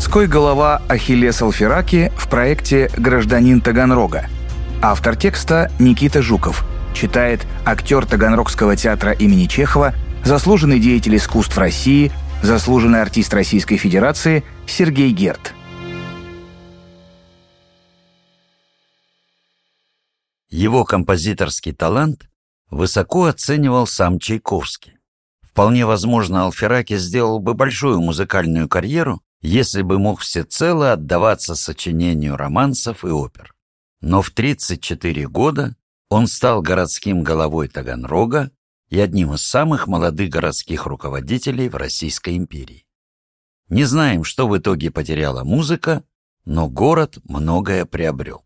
Городской голова Ахиллес Алфераки в проекте «Гражданин Таганрога». Автор текста Никита Жуков. Читает актер Таганрогского театра имени Чехова, заслуженный деятель искусств России, заслуженный артист Российской Федерации Сергей Герт. Его композиторский талант высоко оценивал сам Чайковский. Вполне возможно, Алфераки сделал бы большую музыкальную карьеру, если бы мог всецело отдаваться сочинению романсов и опер. Но в 34 года он стал городским головой Таганрога и одним из самых молодых городских руководителей в Российской империи. Не знаем, что в итоге потеряла музыка, но город многое приобрел.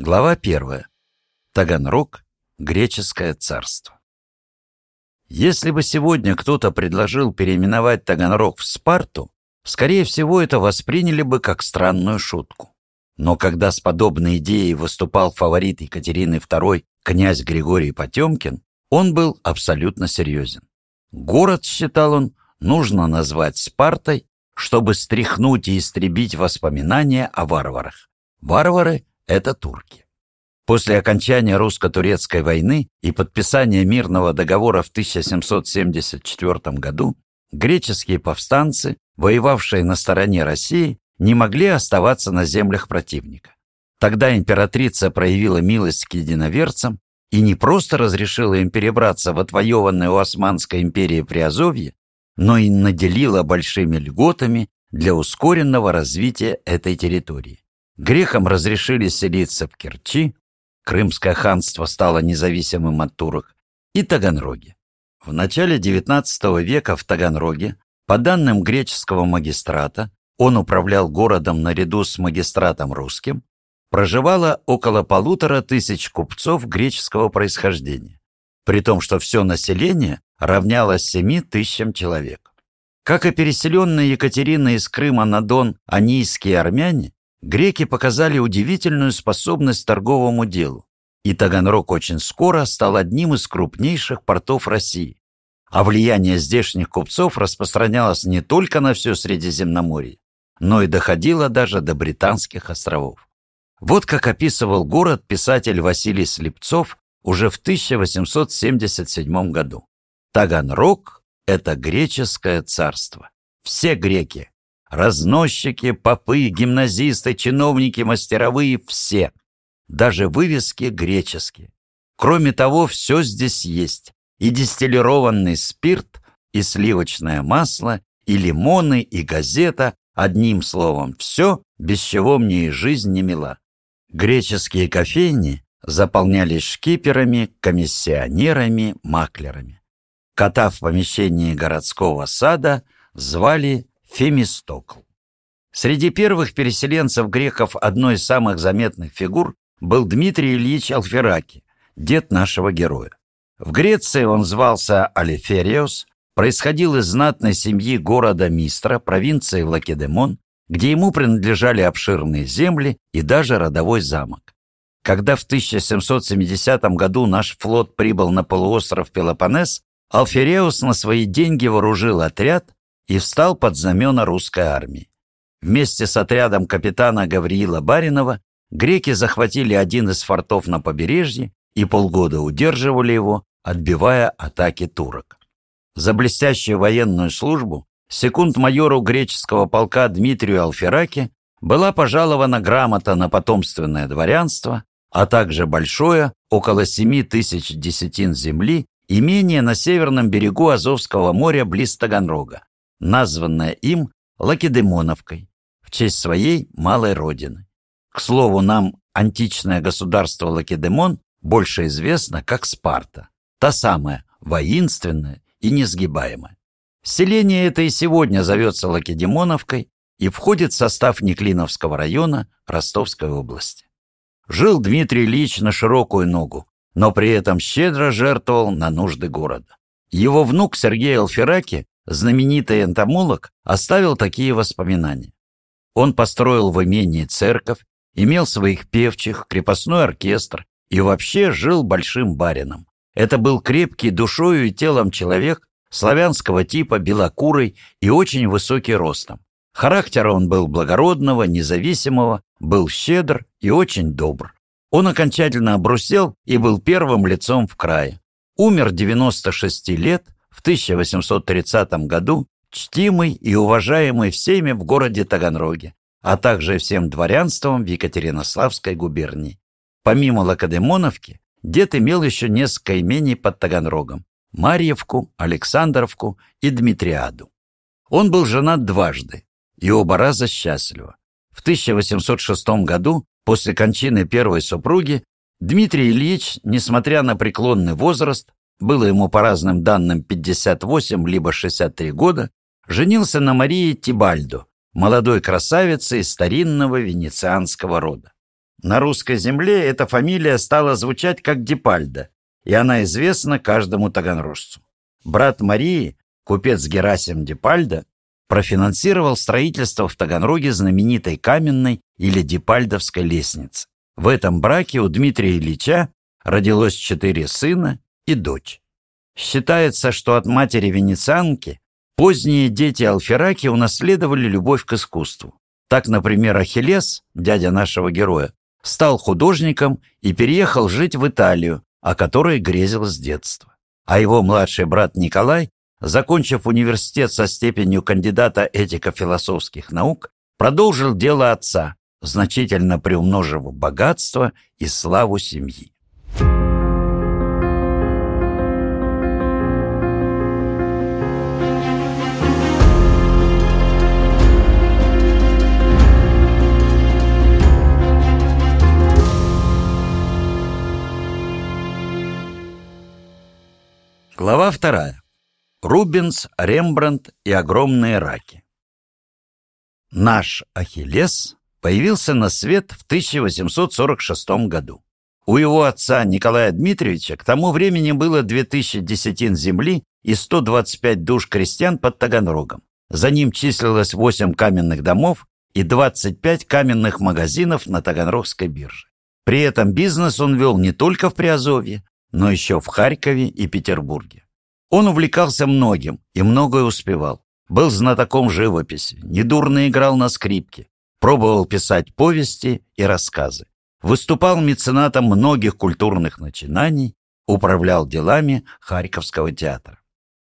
Глава первая. Таганрог. Греческое царство. Если бы сегодня кто-то предложил переименовать Таганрог в Спарту, скорее всего, это восприняли бы как странную шутку. Но когда с подобной идеей выступал фаворит Екатерины II князь Григорий Потемкин, он был абсолютно серьезен. Город, считал он, нужно назвать Спартой, чтобы стряхнуть и истребить воспоминания о варварах. Варвары это турки. После окончания русско-турецкой войны и подписания мирного договора в 1774 году греческие повстанцы, воевавшие на стороне России, не могли оставаться на землях противника. Тогда императрица проявила милость к единоверцам и не просто разрешила им перебраться в отвоеванное у Османской империи Приазовье, но и наделила большими льготами для ускоренного развития этой территории. Грекам разрешили селиться в Керчи, Крымское ханство стало независимым от турок, и Таганроге. В начале XIX века в Таганроге, по данным греческого магистрата, он управлял городом наряду с магистратом русским, проживало около полутора тысяч купцов греческого происхождения, при том, что все население равнялось семи тысячам человек. Как и переселенные Екатерины из Крыма на Дон анийские армяне, Греки показали удивительную способность торговому делу, и Таганрог очень скоро стал одним из крупнейших портов России. А влияние здешних купцов распространялось не только на все Средиземноморье, но и доходило даже до Британских островов. Вот как описывал город писатель Василий Слепцов уже в 1877 году. Таганрог – это греческое царство. Все греки Разносчики, попы, гимназисты, чиновники, мастеровые — все. Даже вывески греческие. Кроме того, все здесь есть. И дистиллированный спирт, и сливочное масло, и лимоны, и газета. Одним словом, все, без чего мне и жизнь не мила. Греческие кофейни заполнялись шкиперами, комиссионерами, маклерами. Кота в помещении городского сада звали Фемистокл. Среди первых переселенцев греков одной из самых заметных фигур был Дмитрий Ильич Алфераки, дед нашего героя. В Греции он звался Алифериос, происходил из знатной семьи города Мистра, провинции Лакедемон, где ему принадлежали обширные земли и даже родовой замок. Когда в 1770 году наш флот прибыл на полуостров Пелопоннес, Алфереус на свои деньги вооружил отряд и встал под знамена русской армии. Вместе с отрядом капитана Гавриила Баринова греки захватили один из фортов на побережье и полгода удерживали его, отбивая атаки турок. За блестящую военную службу секунд-майору греческого полка Дмитрию Алфераке была пожалована грамота на потомственное дворянство, а также большое, около семи тысяч десятин земли, имение на северном берегу Азовского моря близ Таганрога названная им Лакедемоновкой в честь своей малой родины. К слову, нам античное государство Лакедемон больше известно как Спарта, та самая воинственная и несгибаемая. Селение это и сегодня зовется Лакедемоновкой и входит в состав Неклиновского района Ростовской области. Жил Дмитрий Ильич на широкую ногу, но при этом щедро жертвовал на нужды города. Его внук Сергей Алфераки знаменитый энтомолог, оставил такие воспоминания. Он построил в имении церковь, имел своих певчих, крепостной оркестр и вообще жил большим барином. Это был крепкий душою и телом человек, славянского типа, белокурый и очень высокий ростом. Характера он был благородного, независимого, был щедр и очень добр. Он окончательно обрусел и был первым лицом в крае. Умер 96 лет в 1830 году, чтимый и уважаемый всеми в городе Таганроге, а также всем дворянством в Екатеринославской губернии. Помимо Лакодемоновки, дед имел еще несколько имений под Таганрогом – Марьевку, Александровку и Дмитриаду. Он был женат дважды, и оба раза счастливо. В 1806 году, после кончины первой супруги, Дмитрий Ильич, несмотря на преклонный возраст, было ему по разным данным 58 либо 63 года, женился на Марии Тибальдо, молодой красавице из старинного венецианского рода. На русской земле эта фамилия стала звучать как Дипальдо, и она известна каждому таганрожцу. Брат Марии, купец Герасим Дипальдо, профинансировал строительство в Таганроге знаменитой каменной или Дипальдовской лестницы. В этом браке у Дмитрия Ильича родилось четыре сына и дочь. Считается, что от матери венецианки поздние дети Алфераки унаследовали любовь к искусству. Так, например, Ахиллес, дядя нашего героя, стал художником и переехал жить в Италию, о которой грезил с детства. А его младший брат Николай закончив университет со степенью кандидата этико-философских наук, продолжил дело отца, значительно приумножив богатство и славу семьи. Глава вторая. Рубенс, Рембрандт и огромные раки. Наш Ахиллес появился на свет в 1846 году. У его отца Николая Дмитриевича к тому времени было 2000 десятин земли и 125 душ крестьян под Таганрогом. За ним числилось 8 каменных домов и 25 каменных магазинов на Таганрогской бирже. При этом бизнес он вел не только в Приазовье, но еще в Харькове и Петербурге. Он увлекался многим и многое успевал. Был знатоком живописи, недурно играл на скрипке, пробовал писать повести и рассказы. Выступал меценатом многих культурных начинаний, управлял делами Харьковского театра.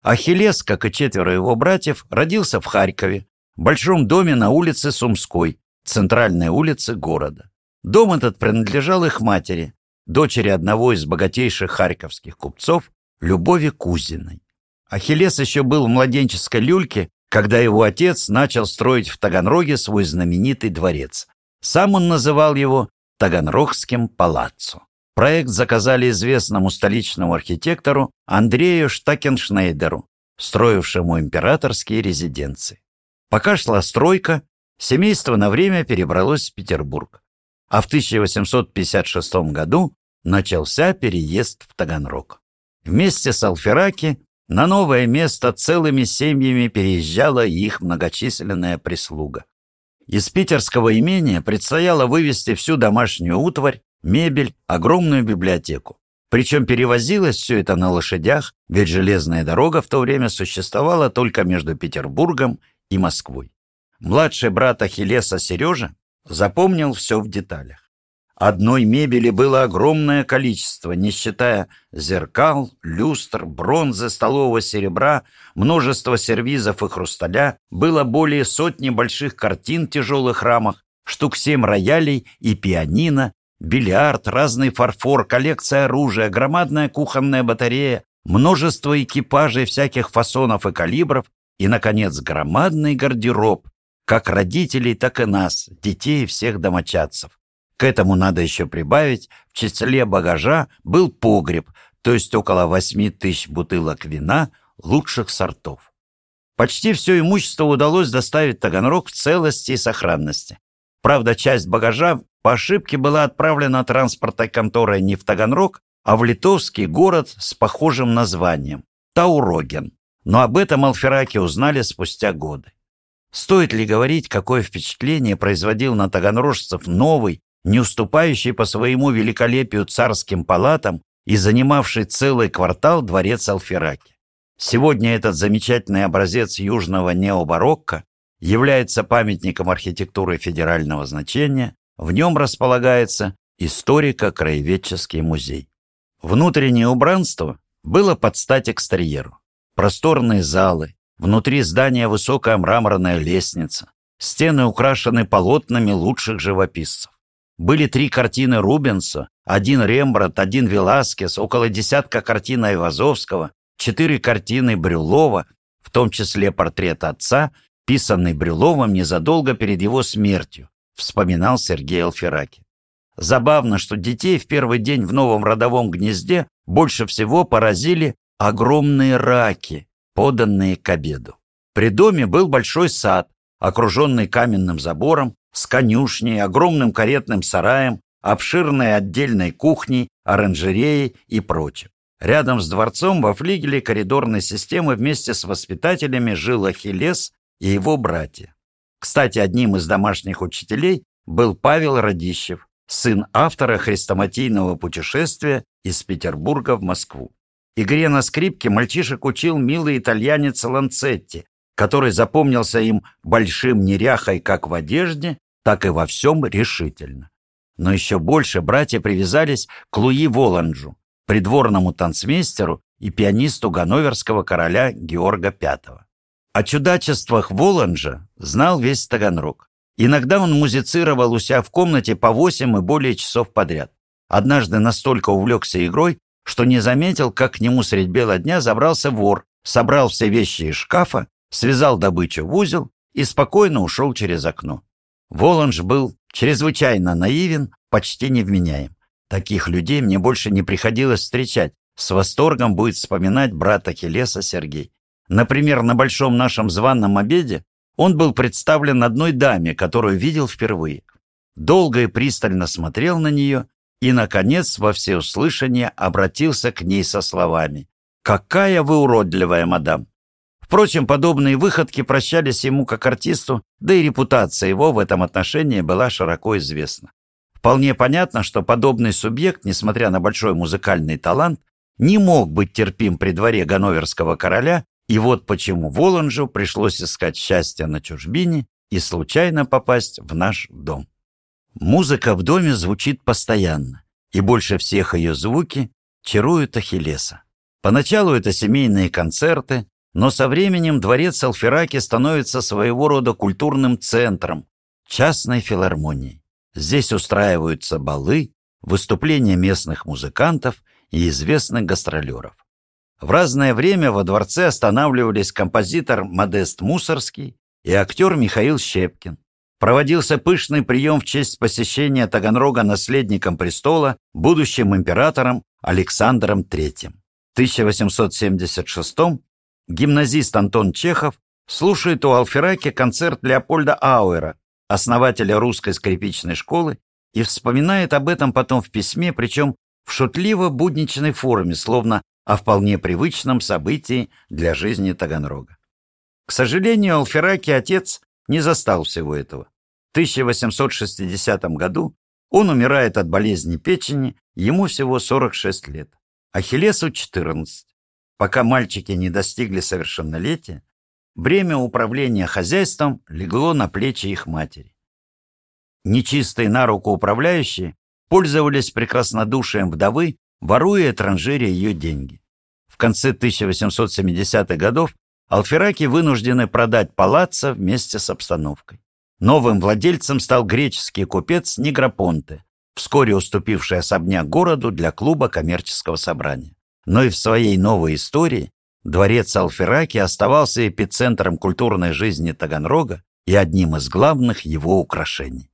Ахиллес, как и четверо его братьев, родился в Харькове, в большом доме на улице Сумской, центральной улице города. Дом этот принадлежал их матери, дочери одного из богатейших харьковских купцов Любови Кузиной. Ахиллес еще был в младенческой люльке, когда его отец начал строить в Таганроге свой знаменитый дворец. Сам он называл его Таганрогским палаццо. Проект заказали известному столичному архитектору Андрею Штакеншнейдеру, строившему императорские резиденции. Пока шла стройка, семейство на время перебралось в Петербург, а в 1856 году начался переезд в Таганрог. Вместе с Алфераки на новое место целыми семьями переезжала их многочисленная прислуга. Из питерского имения предстояло вывести всю домашнюю утварь, мебель, огромную библиотеку. Причем перевозилось все это на лошадях, ведь железная дорога в то время существовала только между Петербургом и Москвой. Младший брат Ахиллеса Сережа запомнил все в деталях. Одной мебели было огромное количество, не считая зеркал, люстр, бронзы, столового серебра, множество сервизов и хрусталя, было более сотни больших картин в тяжелых рамах, штук семь роялей и пианино, бильярд, разный фарфор, коллекция оружия, громадная кухонная батарея, множество экипажей всяких фасонов и калибров и, наконец, громадный гардероб, как родителей, так и нас, детей всех домочадцев. К этому надо еще прибавить, в числе багажа был погреб, то есть около 8 тысяч бутылок вина лучших сортов. Почти все имущество удалось доставить Таганрог в целости и сохранности. Правда, часть багажа по ошибке была отправлена транспортной конторой не в Таганрог, а в литовский город с похожим названием – Тауроген. но об этом Алфераки узнали спустя годы. Стоит ли говорить, какое впечатление производил на таганрожцев новый, не уступающий по своему великолепию царским палатам и занимавший целый квартал дворец Алфераки. Сегодня этот замечательный образец южного необарокко является памятником архитектуры федерального значения, в нем располагается историко-краеведческий музей. Внутреннее убранство было под стать экстерьеру. Просторные залы, внутри здания высокая мраморная лестница, стены украшены полотнами лучших живописцев. Были три картины Рубенса, один Рембрандт, один Веласкес, около десятка картин Айвазовского, четыре картины Брюлова, в том числе портрет отца, писанный Брюловым незадолго перед его смертью, вспоминал Сергей Алфераки. Забавно, что детей в первый день в новом родовом гнезде больше всего поразили огромные раки, поданные к обеду. При доме был большой сад, окруженный каменным забором, с конюшней, огромным каретным сараем, обширной отдельной кухней, оранжереей и прочим. Рядом с дворцом во флигеле коридорной системы вместе с воспитателями жил Ахиллес и его братья. Кстати, одним из домашних учителей был Павел Радищев, сын автора хрестоматийного путешествия из Петербурга в Москву. Игре на скрипке мальчишек учил милый итальянец Ланцетти, который запомнился им большим неряхой как в одежде, так и во всем решительно. Но еще больше братья привязались к Луи Воланджу, придворному танцмейстеру и пианисту ганноверского короля Георга V. О чудачествах Воланджа знал весь Таганрог. Иногда он музицировал у себя в комнате по восемь и более часов подряд. Однажды настолько увлекся игрой, что не заметил, как к нему средь бела дня забрался вор, собрал все вещи из шкафа, связал добычу в узел и спокойно ушел через окно. Воланж был чрезвычайно наивен, почти невменяем. Таких людей мне больше не приходилось встречать. С восторгом будет вспоминать брата Хелеса Сергей. Например, на большом нашем званном обеде он был представлен одной даме, которую видел впервые. Долго и пристально смотрел на нее и, наконец, во всеуслышание обратился к ней со словами «Какая вы уродливая, мадам!» Впрочем, подобные выходки прощались ему как артисту, да и репутация его в этом отношении была широко известна. Вполне понятно, что подобный субъект, несмотря на большой музыкальный талант, не мог быть терпим при дворе ганноверского короля и вот почему Воланжу пришлось искать счастье на чужбине и случайно попасть в наш дом. Музыка в доме звучит постоянно, и больше всех ее звуки чаруют Ахиллеса. Поначалу это семейные концерты, но со временем дворец Алфераки становится своего рода культурным центром, частной филармонией. Здесь устраиваются балы, выступления местных музыкантов и известных гастролеров. В разное время во дворце останавливались композитор Модест Мусорский и актер Михаил Щепкин. Проводился пышный прием в честь посещения Таганрога наследником престола, будущим императором Александром III. В 1876 гимназист Антон Чехов слушает у Алфераки концерт Леопольда Ауэра, основателя русской скрипичной школы, и вспоминает об этом потом в письме, причем в шутливо-будничной форме, словно о вполне привычном событии для жизни Таганрога. К сожалению, Алфераки отец не застал всего этого. В 1860 году он умирает от болезни печени, ему всего 46 лет. Ахиллесу 14. Пока мальчики не достигли совершеннолетия, бремя управления хозяйством легло на плечи их матери. Нечистые на руку управляющие пользовались прекраснодушием вдовы воруя и ее деньги. В конце 1870-х годов Алфераки вынуждены продать палаццо вместе с обстановкой. Новым владельцем стал греческий купец Негропонте, вскоре уступивший особняк городу для клуба коммерческого собрания. Но и в своей новой истории дворец Алфераки оставался эпицентром культурной жизни Таганрога и одним из главных его украшений.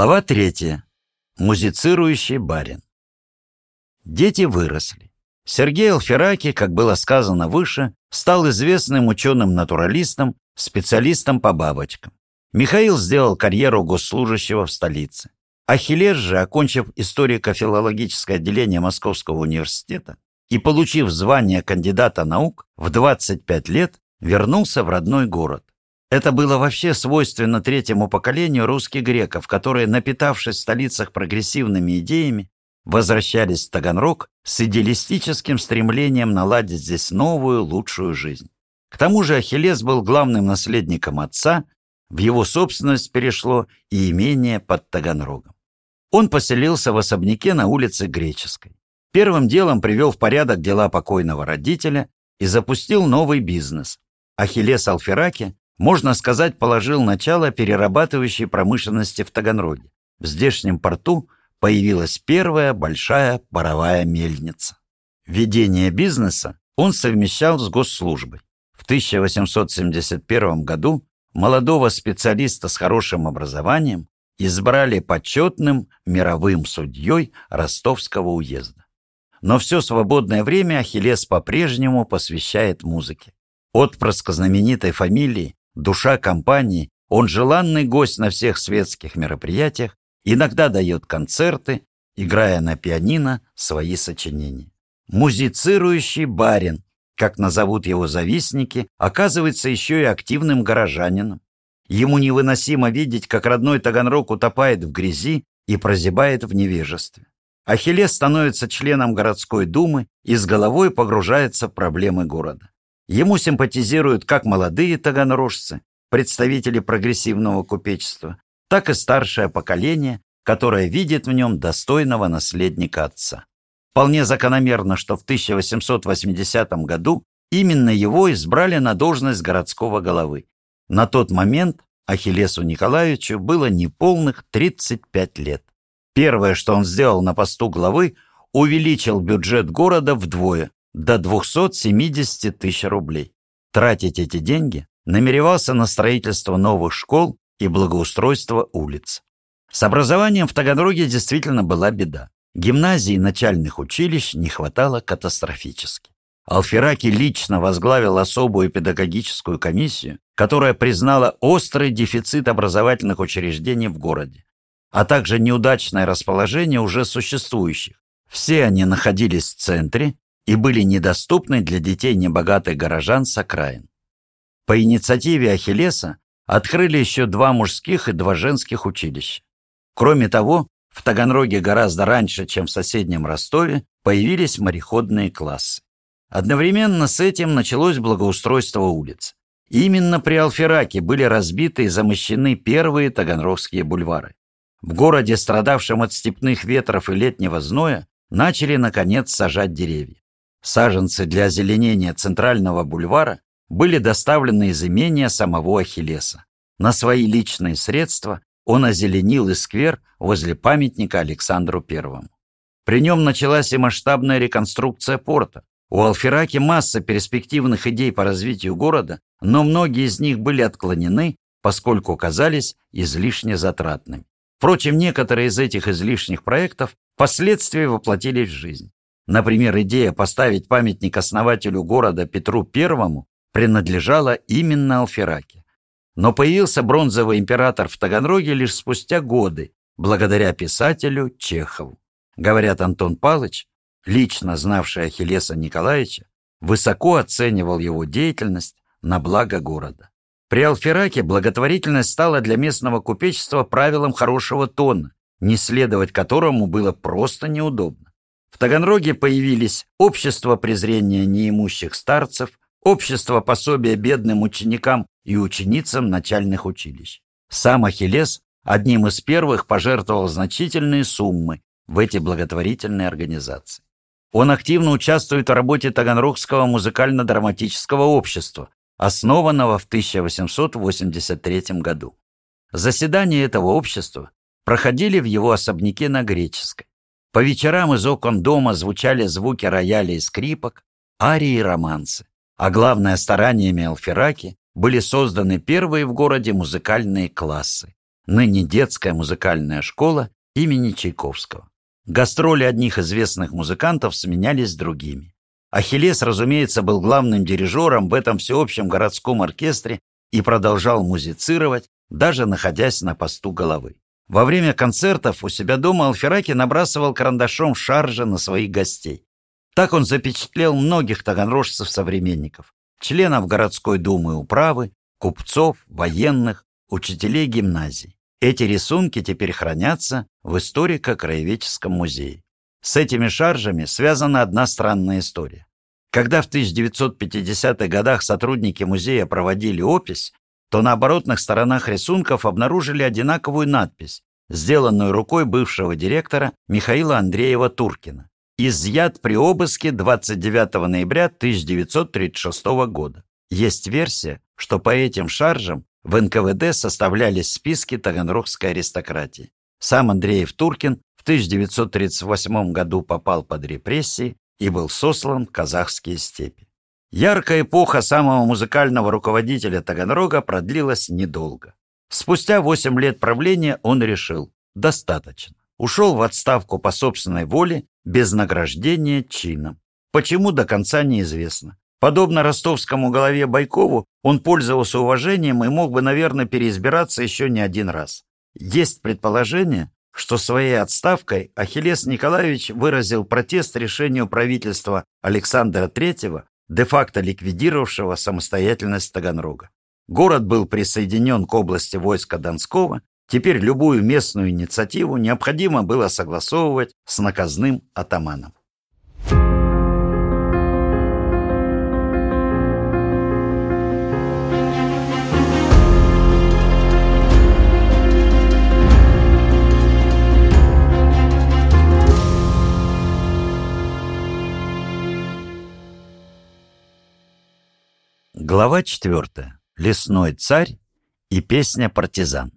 Глава третья. Музицирующий барин. Дети выросли. Сергей Алфераки, как было сказано выше, стал известным ученым-натуралистом, специалистом по бабочкам. Михаил сделал карьеру госслужащего в столице. Ахиллес же, окончив историко-филологическое отделение Московского университета и получив звание кандидата наук, в 25 лет вернулся в родной город. Это было вообще свойственно третьему поколению русских греков, которые, напитавшись в столицах прогрессивными идеями, возвращались в Таганрог с идеалистическим стремлением наладить здесь новую, лучшую жизнь. К тому же Ахиллес был главным наследником отца, в его собственность перешло и имение под Таганрогом. Он поселился в особняке на улице Греческой. Первым делом привел в порядок дела покойного родителя и запустил новый бизнес. Ахиллес Алфераки можно сказать, положил начало перерабатывающей промышленности в Таганроге. В здешнем порту появилась первая большая паровая мельница. Ведение бизнеса он совмещал с госслужбой. В 1871 году молодого специалиста с хорошим образованием избрали почетным мировым судьей Ростовского уезда. Но все свободное время Ахиллес по-прежнему посвящает музыке. Отпрыск знаменитой фамилии душа компании, он желанный гость на всех светских мероприятиях, иногда дает концерты, играя на пианино свои сочинения. Музицирующий барин, как назовут его завистники, оказывается еще и активным горожанином. Ему невыносимо видеть, как родной Таганрог утопает в грязи и прозябает в невежестве. Ахиллес становится членом городской думы и с головой погружается в проблемы города. Ему симпатизируют как молодые таганрожцы, представители прогрессивного купечества, так и старшее поколение, которое видит в нем достойного наследника отца. Вполне закономерно, что в 1880 году именно его избрали на должность городского головы. На тот момент Ахиллесу Николаевичу было неполных 35 лет. Первое, что он сделал на посту главы, увеличил бюджет города вдвое, до 270 тысяч рублей. Тратить эти деньги намеревался на строительство новых школ и благоустройство улиц. С образованием в Таганроге действительно была беда. Гимназий и начальных училищ не хватало катастрофически. Алфераки лично возглавил особую педагогическую комиссию, которая признала острый дефицит образовательных учреждений в городе, а также неудачное расположение уже существующих. Все они находились в центре и были недоступны для детей небогатых горожан с окраин. По инициативе Ахиллеса открыли еще два мужских и два женских училища. Кроме того, в Таганроге гораздо раньше, чем в соседнем Ростове, появились мореходные классы. Одновременно с этим началось благоустройство улиц. Именно при Алфераке были разбиты и замощены первые таганрогские бульвары. В городе, страдавшем от степных ветров и летнего зноя, начали, наконец, сажать деревья. Саженцы для озеленения центрального бульвара были доставлены из имения самого Ахиллеса. На свои личные средства он озеленил и сквер возле памятника Александру Первому. При нем началась и масштабная реконструкция порта. У Алфераки масса перспективных идей по развитию города, но многие из них были отклонены, поскольку казались излишне затратными. Впрочем, некоторые из этих излишних проектов впоследствии воплотились в жизнь. Например, идея поставить памятник основателю города Петру I принадлежала именно Алфераке. Но появился бронзовый император в Таганроге лишь спустя годы, благодаря писателю Чехову. Говорят, Антон Палыч, лично знавший Ахиллеса Николаевича, высоко оценивал его деятельность на благо города. При Алфераке благотворительность стала для местного купечества правилом хорошего тона, не следовать которому было просто неудобно. В Таганроге появились общество презрения неимущих старцев, общество пособия бедным ученикам и ученицам начальных училищ. Сам Ахиллес одним из первых пожертвовал значительные суммы в эти благотворительные организации. Он активно участвует в работе Таганрогского музыкально-драматического общества, основанного в 1883 году. Заседания этого общества проходили в его особняке на Греческой. По вечерам из окон дома звучали звуки рояля и скрипок, арии и романсы. А главное, стараниями Алфераки были созданы первые в городе музыкальные классы, ныне детская музыкальная школа имени Чайковского. Гастроли одних известных музыкантов сменялись другими. Ахиллес, разумеется, был главным дирижером в этом всеобщем городском оркестре и продолжал музицировать, даже находясь на посту головы. Во время концертов у себя дома Алфераки набрасывал карандашом шаржа на своих гостей. Так он запечатлел многих таганрожцев-современников, членов городской думы управы, купцов, военных, учителей гимназий. Эти рисунки теперь хранятся в историко-краеведческом музее. С этими шаржами связана одна странная история. Когда в 1950-х годах сотрудники музея проводили опись, то на оборотных сторонах рисунков обнаружили одинаковую надпись, сделанную рукой бывшего директора Михаила Андреева Туркина. Изъят при обыске 29 ноября 1936 года. Есть версия, что по этим шаржам в НКВД составлялись списки таганрогской аристократии. Сам Андреев Туркин в 1938 году попал под репрессии и был сослан в казахские степи. Яркая эпоха самого музыкального руководителя Таганрога продлилась недолго. Спустя 8 лет правления он решил – достаточно. Ушел в отставку по собственной воле, без награждения чином. Почему до конца неизвестно. Подобно ростовскому голове Байкову, он пользовался уважением и мог бы, наверное, переизбираться еще не один раз. Есть предположение, что своей отставкой Ахиллес Николаевич выразил протест решению правительства Александра III, де-факто ликвидировавшего самостоятельность Таганрога. Город был присоединен к области войска Донского, теперь любую местную инициативу необходимо было согласовывать с наказным атаманом. Глава 4. Лесной царь и песня «Партизан».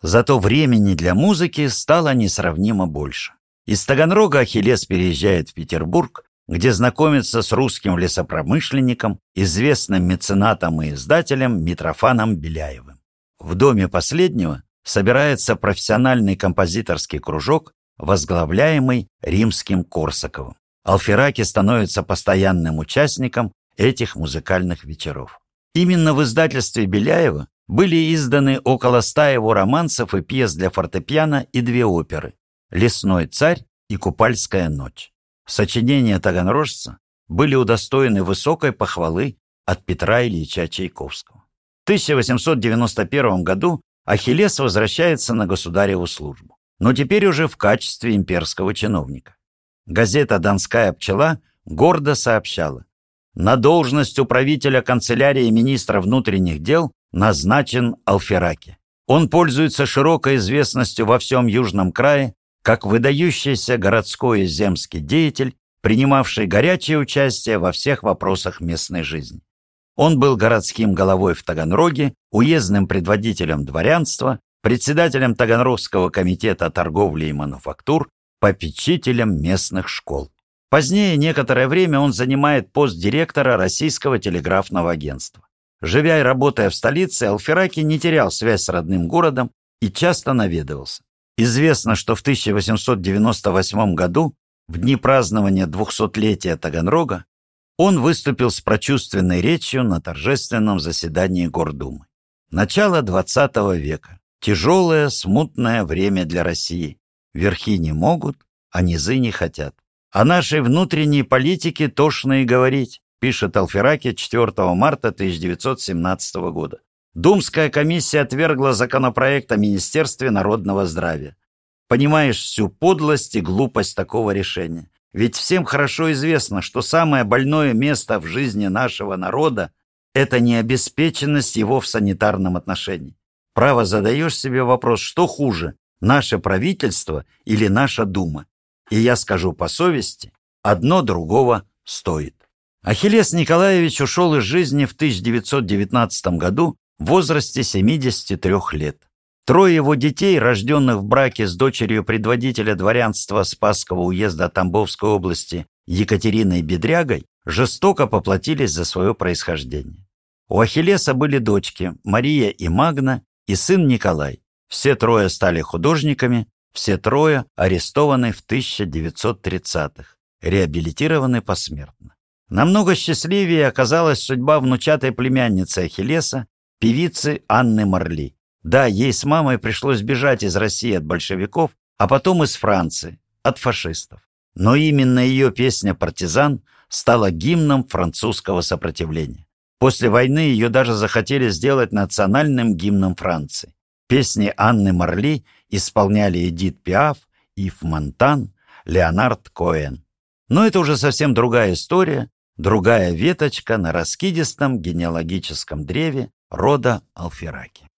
Зато времени для музыки стало несравнимо больше. Из Таганрога Ахиллес переезжает в Петербург, где знакомится с русским лесопромышленником, известным меценатом и издателем Митрофаном Беляевым. В доме последнего собирается профессиональный композиторский кружок, возглавляемый римским Корсаковым. Алфераки становится постоянным участником этих музыкальных вечеров. Именно в издательстве Беляева были изданы около ста его романсов и пьес для фортепиано и две оперы «Лесной царь» и «Купальская ночь». Сочинения таганрожца были удостоены высокой похвалы от Петра Ильича Чайковского. В 1891 году Ахиллес возвращается на государеву службу, но теперь уже в качестве имперского чиновника. Газета «Донская пчела» гордо сообщала, на должность управителя канцелярии министра внутренних дел назначен Алфераки. Он пользуется широкой известностью во всем Южном крае как выдающийся городской и земский деятель, принимавший горячее участие во всех вопросах местной жизни. Он был городским головой в Таганроге, уездным предводителем дворянства, председателем Таганрогского комитета торговли и мануфактур, попечителем местных школ. Позднее некоторое время он занимает пост директора Российского телеграфного агентства. Живя и работая в столице, Алфераки не терял связь с родным городом и часто наведывался. Известно, что в 1898 году, в дни празднования 200-летия Таганрога, он выступил с прочувственной речью на торжественном заседании Гордумы. Начало XX века. Тяжелое, смутное время для России. Верхи не могут, а низы не хотят. О нашей внутренней политике тошно и говорить, пишет Алфераки 4 марта 1917 года. Думская комиссия отвергла законопроект о Министерстве народного здравия. Понимаешь всю подлость и глупость такого решения. Ведь всем хорошо известно, что самое больное место в жизни нашего народа – это необеспеченность его в санитарном отношении. Право задаешь себе вопрос, что хуже – наше правительство или наша Дума? И я скажу по совести, одно другого стоит. Ахиллес Николаевич ушел из жизни в 1919 году в возрасте 73 лет. Трое его детей, рожденных в браке с дочерью предводителя дворянства Спасского уезда Тамбовской области Екатериной Бедрягой, жестоко поплатились за свое происхождение. У Ахиллеса были дочки Мария и Магна и сын Николай. Все трое стали художниками, Все трое арестованы в 1930-х, реабилитированы посмертно. Намного счастливее оказалась судьба внучатой племянницы Ахиллеса, певицы Анны Марли. Да, ей с мамой пришлось бежать из России от большевиков, а потом из Франции, от фашистов. Но именно ее песня «Партизан» стала гимном французского сопротивления. После войны ее даже захотели сделать национальным гимном Франции. Песни Анны Марли исполняли Эдит Пиаф, Ив Монтан, Леонард Коэн. Но это уже совсем другая история, другая веточка на раскидистом генеалогическом древе рода Алфераки.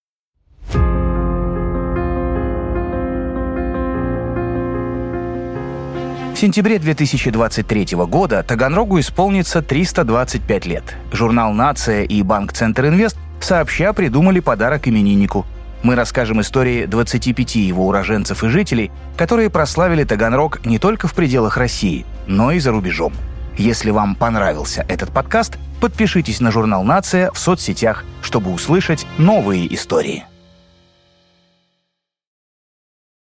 В сентябре 2023 года Таганрогу исполнится 325 лет. Журнал «Нация» и Банк Центр Инвест сообща придумали подарок имениннику. Мы расскажем истории 25 его уроженцев и жителей, которые прославили Таганрог не только в пределах России, но и за рубежом. Если вам понравился этот подкаст, подпишитесь на журнал «Нация» в соцсетях, чтобы услышать новые истории.